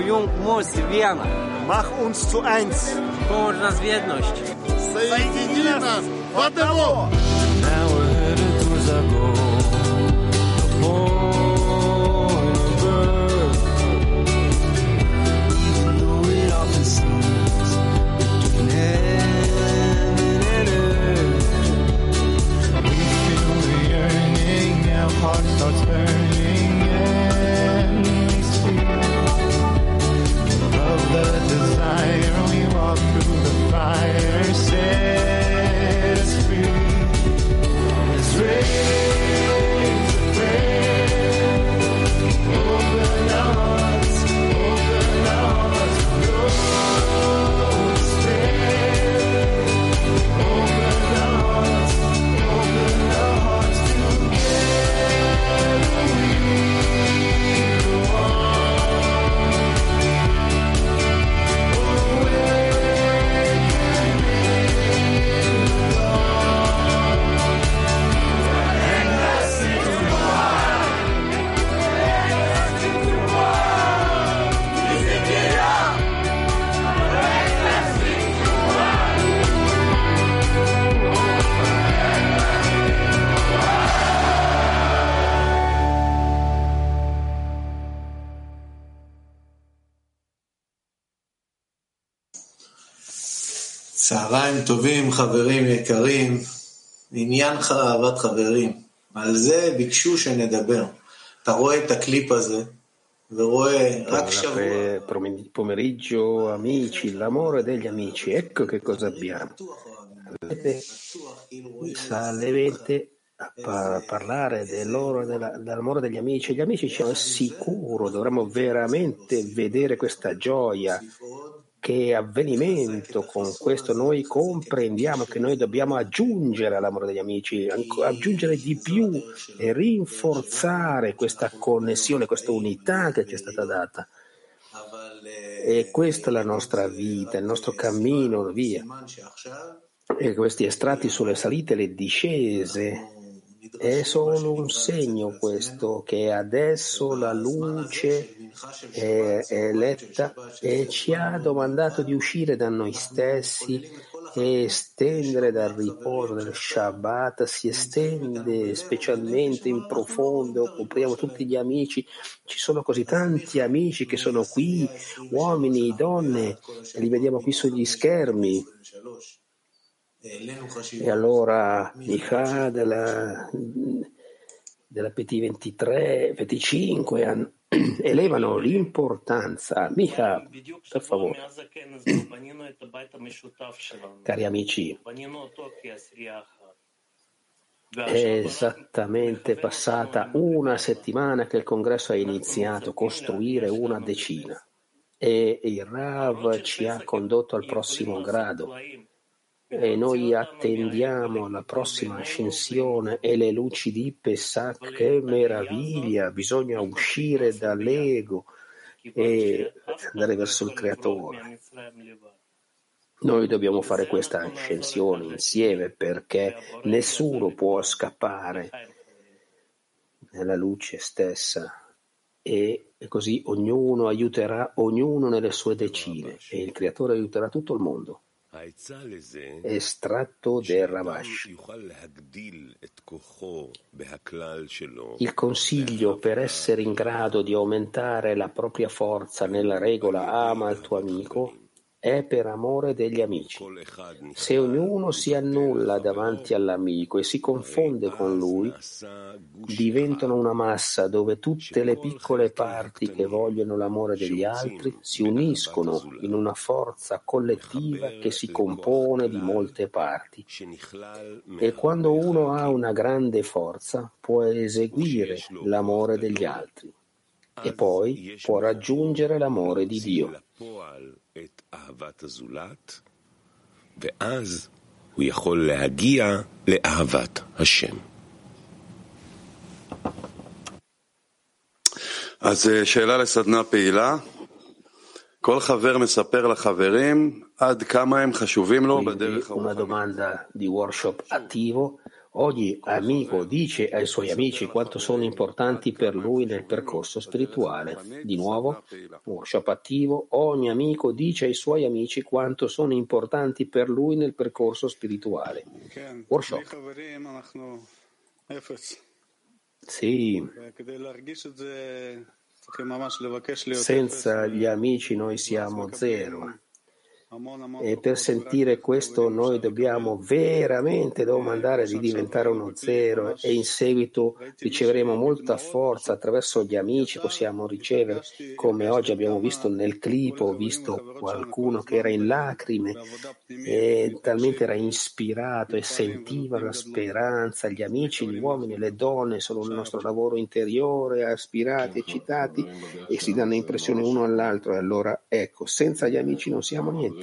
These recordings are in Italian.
us into one. Soyons moc wiana. Mach uns zu eins. Połącz nas w jedność. Соедини нас в одного. Now we're headed towards our goal. The point of birth. Even though it often seems between heaven and earth, we feel the yearning, our heart starts burning, צהריים טובים, חברים יקרים. עניין אהבת חברים. על זה ביקשו שנדבר. אתה רואה את הקליפ הזה, ורואה רק Buon שבוע... pe- prom- pomeriggio amici, l'amore degli amici, ecco che cosa abbiamo. Avete salivete a pa- parlare dell'oro, della- dell'amore degli amici. Gli amici ci sicuro, dovremmo veramente vedere questa gioia. che avvenimento con questo noi comprendiamo che noi dobbiamo aggiungere all'amore degli amici, aggiungere di più e rinforzare questa connessione, questa unità che ci è stata data. E questa è la nostra vita, il nostro cammino, via. E questi estratti sulle salite le discese è solo un segno questo che adesso la luce è, eletta e ci ha domandato di uscire da noi stessi e estendere dal riposo del Shabbat, si estende specialmente in profondo, compriamo tutti gli amici, ci sono così tanti amici che sono qui, uomini, donne, li vediamo qui sugli schermi. E allora Micha della, della PT23, PT5 hanno- elevano l'importanza. Micha, per favore, cari amici, è esattamente passata una settimana che il congresso ha iniziato a costruire una decina. e il Rav ci ha condotto al prossimo grado e noi attendiamo la prossima ascensione e le luci di Pesach, che meraviglia, bisogna uscire dall'ego e andare verso il creatore. Noi dobbiamo fare questa ascensione insieme perché nessuno può scappare nella luce stessa e così ognuno aiuterà ognuno nelle sue decine e il creatore aiuterà tutto il mondo. Estratto del Ravash. Il consiglio per essere in grado di aumentare la propria forza nella regola ama il tuo amico è per amore degli amici. Se ognuno si annulla davanti all'amico e si confonde con lui, diventano una massa dove tutte le piccole parti che vogliono l'amore degli altri si uniscono in una forza collettiva che si compone di molte parti. E quando uno ha una grande forza può eseguire l'amore degli altri e poi può raggiungere l'amore di Dio. אהבת הזולת, ואז הוא יכול להגיע לאהבת השם. אז אה, שאלה לסדנה פעילה. כל חבר מספר לחברים עד כמה הם חשובים לו בדרך una הרוחנית. domanda di workshop attivo. Ogni amico dice ai suoi amici quanto sono importanti per lui nel percorso spirituale. Di nuovo, workshop attivo, ogni amico dice ai suoi amici quanto sono importanti per lui nel percorso spirituale. Workshop. Sì, senza gli amici noi siamo zero. E per sentire questo noi dobbiamo veramente domandare di diventare uno zero e in seguito riceveremo molta forza attraverso gli amici, possiamo ricevere come oggi abbiamo visto nel clip, ho visto qualcuno che era in lacrime e talmente era ispirato e sentiva la speranza, gli amici, gli uomini, le donne sono il nostro lavoro interiore, aspirati, eccitati e si danno impressione uno all'altro. E allora ecco, senza gli amici non siamo niente.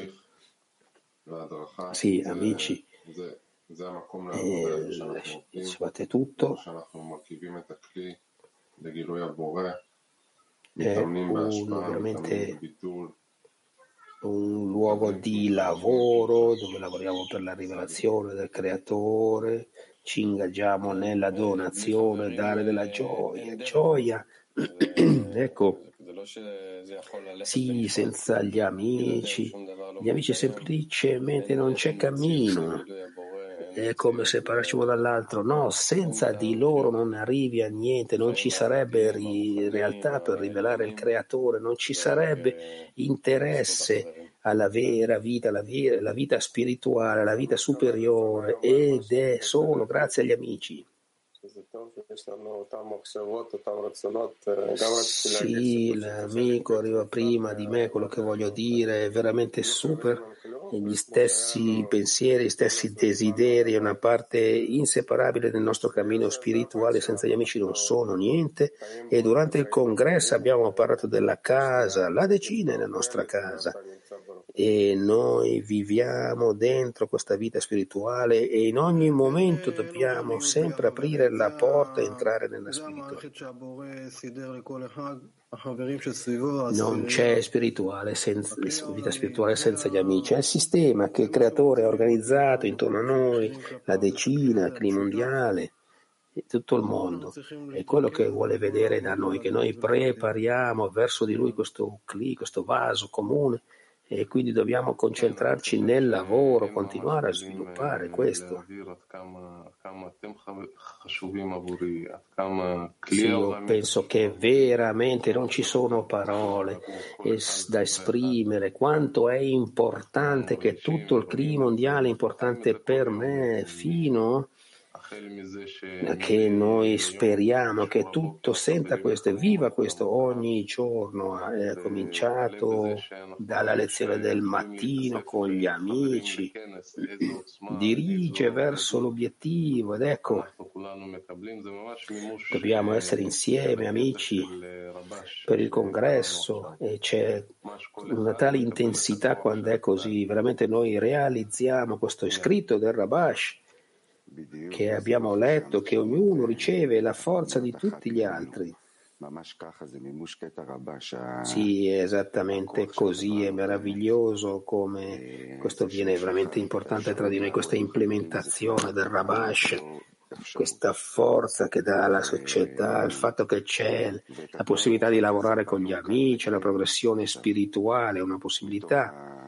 Sì, amici, eh, fate tutto, è un, veramente un luogo di lavoro dove lavoriamo per la rivelazione del creatore, ci ingaggiamo nella donazione, dare della gioia, gioia. ecco, sì, senza gli amici, gli amici semplicemente non c'è cammino, è come se parassimo dall'altro, no, senza di loro non arrivi a niente, non ci sarebbe in realtà per rivelare il creatore, non ci sarebbe interesse alla vera vita, la, vera, la vita spirituale, la vita superiore. ed è solo grazie agli amici. Sì, l'amico arriva prima di me, quello che voglio dire è veramente super, gli stessi pensieri, gli stessi desideri, è una parte inseparabile del nostro cammino spirituale, senza gli amici non sono niente. E durante il congresso abbiamo parlato della casa, la decina è la nostra casa e noi viviamo dentro questa vita spirituale e in ogni momento dobbiamo sempre aprire la porta e entrare nella spiritualità. Non c'è spirituale senza, vita spirituale senza gli amici, è il sistema che il creatore ha organizzato intorno a noi, la decina, il clima mondiale tutto il mondo è quello che vuole vedere da noi, che noi prepariamo verso di lui questo, questo vaso comune e quindi dobbiamo concentrarci nel lavoro, continuare a sviluppare questo. Io penso che veramente non ci sono parole da esprimere quanto è importante che tutto il clima mondiale è importante per me fino che noi speriamo che tutto senta questo e viva questo ogni giorno. È cominciato dalla lezione del mattino con gli amici, dirige verso l'obiettivo ed ecco, dobbiamo essere insieme amici per il congresso e c'è una tale intensità quando è così, veramente noi realizziamo questo iscritto del Rabash che abbiamo letto che ognuno riceve la forza di tutti gli altri. Sì, è esattamente così, è meraviglioso come questo viene veramente importante tra di noi, questa implementazione del Rabash, questa forza che dà alla società, il fatto che c'è la possibilità di lavorare con gli amici, la progressione spirituale, una possibilità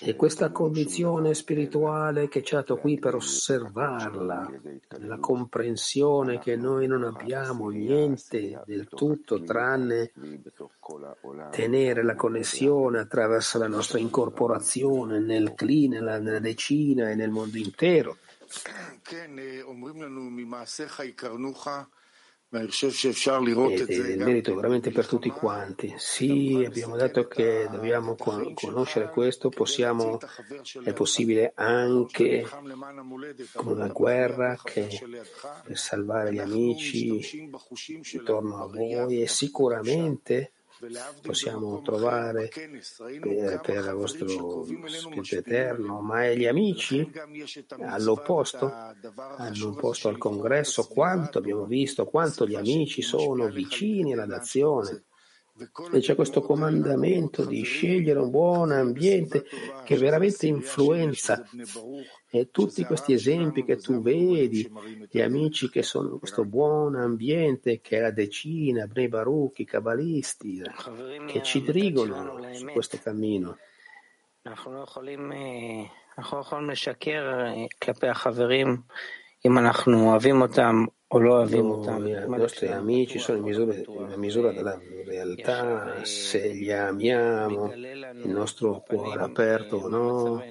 e questa condizione spirituale che ci ha dato qui per osservarla, la comprensione che noi non abbiamo niente del tutto tranne tenere la connessione attraverso la nostra incorporazione nel cli, nella, nella decina e nel mondo intero. Ed è il merito veramente per tutti quanti. Sì, abbiamo detto che dobbiamo conoscere questo, possiamo, è possibile anche con una guerra che per salvare gli amici intorno a voi e sicuramente possiamo trovare per, per il vostro spirito eterno, ma gli amici? All'opposto? Hanno un posto al congresso, quanto abbiamo visto, quanto gli amici sono vicini alla nazione. E c'è questo comandamento di scegliere un buon ambiente che veramente influenza. E tutti questi esempi che tu vedi, gli amici che sono in questo buon ambiente, che è la decina, Bnei Baruch, i cabalisti, che ci dirigono su questo cammino. אנחנו לא יכולים, אה, אנחנו לא יכולים לשקר אה, כלפי החברים i nostri amici sono in misura, in misura della realtà, se li amiamo, il nostro cuore aperto o no.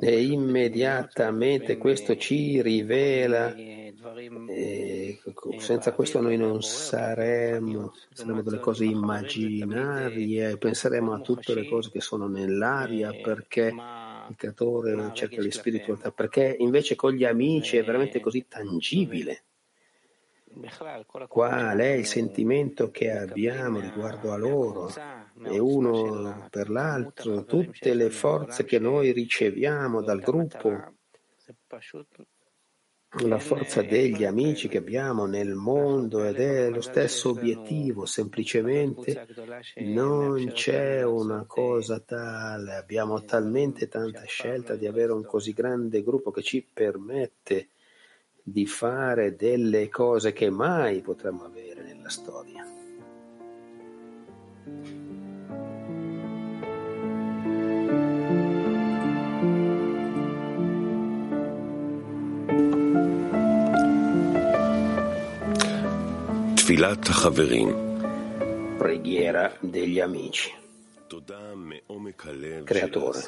E immediatamente questo ci rivela, eh, senza questo noi non saremmo, saremmo delle cose immaginarie, eh, penseremo a tutte le cose che sono nell'aria perché il creatore cerca le spiritualità, perché invece con gli amici è veramente così tangibile. Qual è il sentimento che abbiamo riguardo a loro? e uno per l'altro, tutte le forze che noi riceviamo dal gruppo la forza degli amici che abbiamo nel mondo ed è lo stesso obiettivo, semplicemente non c'è una cosa tale, abbiamo talmente tanta scelta di avere un così grande gruppo che ci permette di fare delle cose che mai potremmo avere nella storia. Preghiera degli amici. Creatore,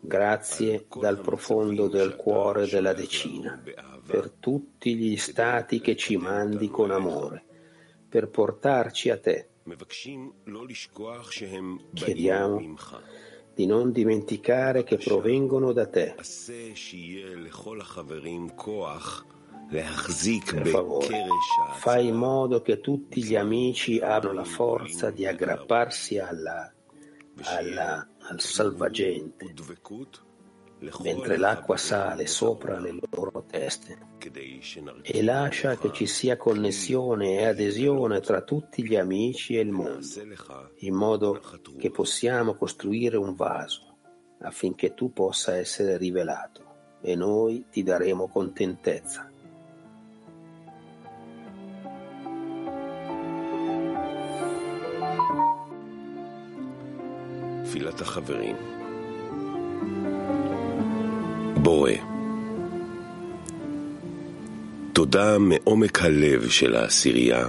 grazie dal profondo del cuore della decina, per tutti gli stati che ci mandi con amore, per portarci a te. Chiediamo di non dimenticare che provengono da te. Per favore, fai in modo che tutti gli amici abbiano la forza di aggrapparsi alla, alla, al salvagente, mentre l'acqua sale sopra le loro teste, e lascia che ci sia connessione e adesione tra tutti gli amici e il mondo, in modo che possiamo costruire un vaso affinché tu possa essere rivelato e noi ti daremo contentezza. תפילת החברים. בורא, תודה מעומק הלב של העשירייה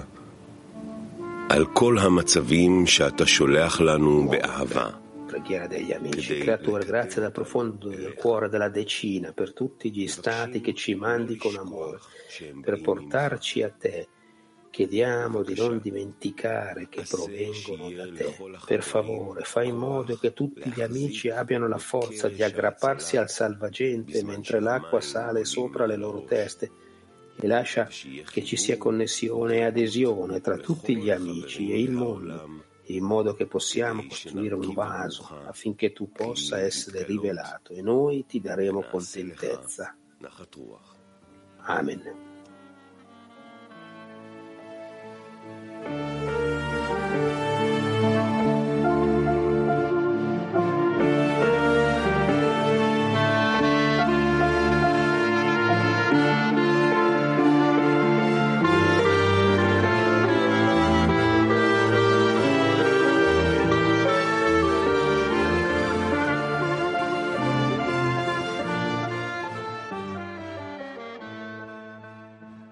על כל המצבים שאתה שולח לנו באהבה. Preghiera degli amici, creatore, grazie dal profondo del cuore della decina per tutti gli stati che ci mandi con amore, per portarci a te. Chiediamo di non dimenticare che provengono da te. Per favore, fai in modo che tutti gli amici abbiano la forza di aggrapparsi al salvagente mentre l'acqua sale sopra le loro teste e lascia che ci sia connessione e adesione tra tutti gli amici e il mondo in modo che possiamo costruire un vaso affinché tu possa essere rivelato e noi ti daremo contentezza. Amen.